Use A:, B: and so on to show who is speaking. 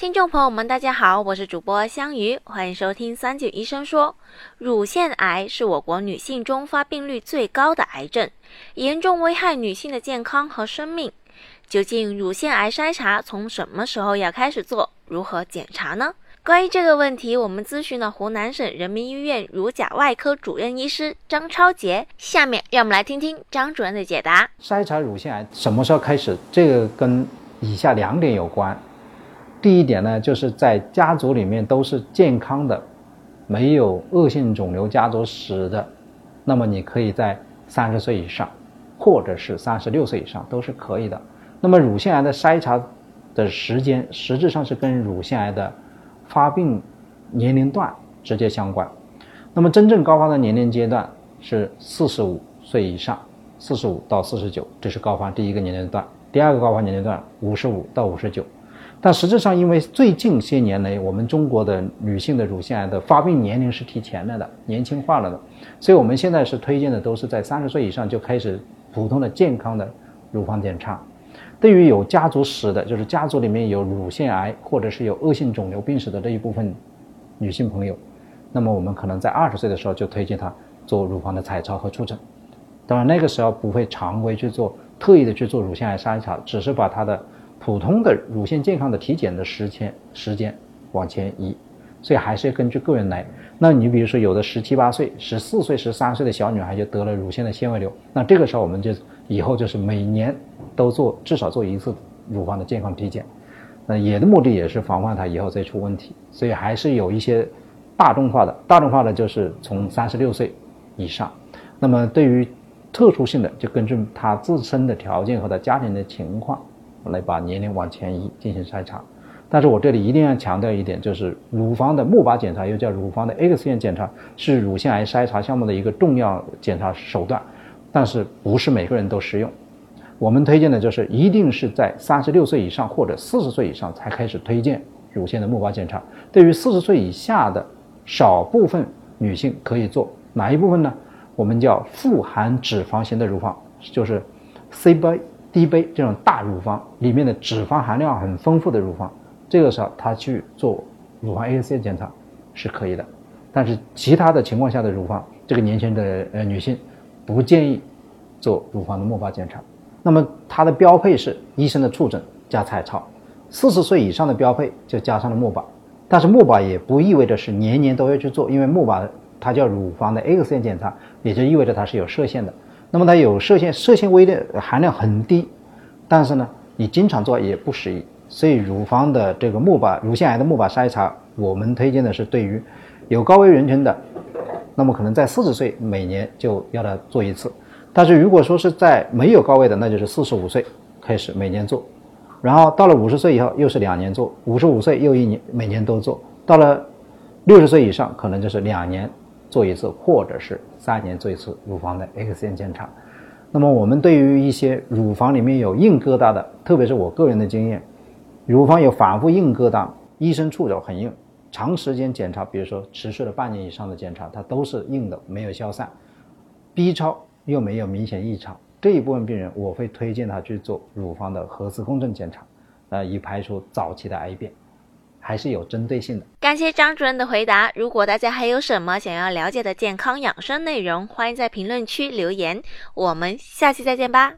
A: 听众朋友们，大家好，我是主播香鱼，欢迎收听三九医生说。乳腺癌是我国女性中发病率最高的癌症，严重危害女性的健康和生命。究竟乳腺癌筛查从什么时候要开始做？如何检查呢？关于这个问题，我们咨询了湖南省人民医院乳甲外科主任医师张超杰。下面让我们来听听张主任的解答。
B: 筛查乳腺癌什么时候开始？这个跟以下两点有关。第一点呢，就是在家族里面都是健康的，没有恶性肿瘤家族史的，那么你可以在三十岁以上，或者是三十六岁以上都是可以的。那么乳腺癌的筛查的时间实质上是跟乳腺癌的发病年龄段直接相关。那么真正高发的年龄阶段是四十五岁以上，四十五到四十九，这是高发第一个年龄段。第二个高发年龄段五十五到五十九。但实质上，因为最近些年来，我们中国的女性的乳腺癌的发病年龄是提前了的，年轻化了的，所以我们现在是推荐的都是在三十岁以上就开始普通的健康的乳房检查。对于有家族史的，就是家族里面有乳腺癌或者是有恶性肿瘤病史的这一部分女性朋友，那么我们可能在二十岁的时候就推荐她做乳房的彩超和触诊。当然那个时候不会常规去做，特意的去做乳腺癌筛查，只是把她的。普通的乳腺健康的体检的时间时间往前移，所以还是要根据个人来。那你比如说有的十七八岁、十四岁、十三岁的小女孩就得了乳腺的纤维瘤，那这个时候我们就以后就是每年都做至少做一次乳房的健康体检，那也的目的也是防范它以后再出问题。所以还是有一些大众化的，大众化的就是从三十六岁以上。那么对于特殊性的，就根据他自身的条件和他家庭的情况。来把年龄往前移进行筛查，但是我这里一定要强调一点，就是乳房的钼靶检查又叫乳房的 X 线检查，是乳腺癌筛查项目的一个重要检查手段，但是不是每个人都适用。我们推荐的就是一定是在三十六岁以上或者四十岁以上才开始推荐乳腺的钼靶检查。对于四十岁以下的少部分女性可以做哪一部分呢？我们叫富含脂肪型的乳房，就是 C 杯。低杯这种大乳房里面的脂肪含量很丰富的乳房，这个时候他去做乳房 X 线检查是可以的，但是其他的情况下的乳房，这个年轻的呃女性不建议做乳房的钼靶检查。那么它的标配是医生的触诊加彩超，四十岁以上的标配就加上了钼靶，但是钼靶也不意味着是年年都要去做，因为钼靶它叫乳房的 X 线检查，也就意味着它是有射线的。那么它有射线，射线微的含量很低，但是呢，你经常做也不适宜。所以乳房的这个钼靶乳腺癌的钼靶筛查，我们推荐的是对于有高危人群的，那么可能在四十岁每年就要他做一次。但是如果说是在没有高危的，那就是四十五岁开始每年做，然后到了五十岁以后又是两年做，五十五岁又一年每年都做，到了六十岁以上可能就是两年。做一次，或者是三年做一次乳房的 X 线检查。那么，我们对于一些乳房里面有硬疙瘩的，特别是我个人的经验，乳房有反复硬疙瘩，医生触角很硬，长时间检查，比如说持续了半年以上的检查，它都是硬的，没有消散，B 超又没有明显异常，这一部分病人，我会推荐他去做乳房的核磁共振检查，呃，以排除早期的癌变。还是有针对性的。
A: 感谢张主任的回答。如果大家还有什么想要了解的健康养生内容，欢迎在评论区留言。我们下期再见吧。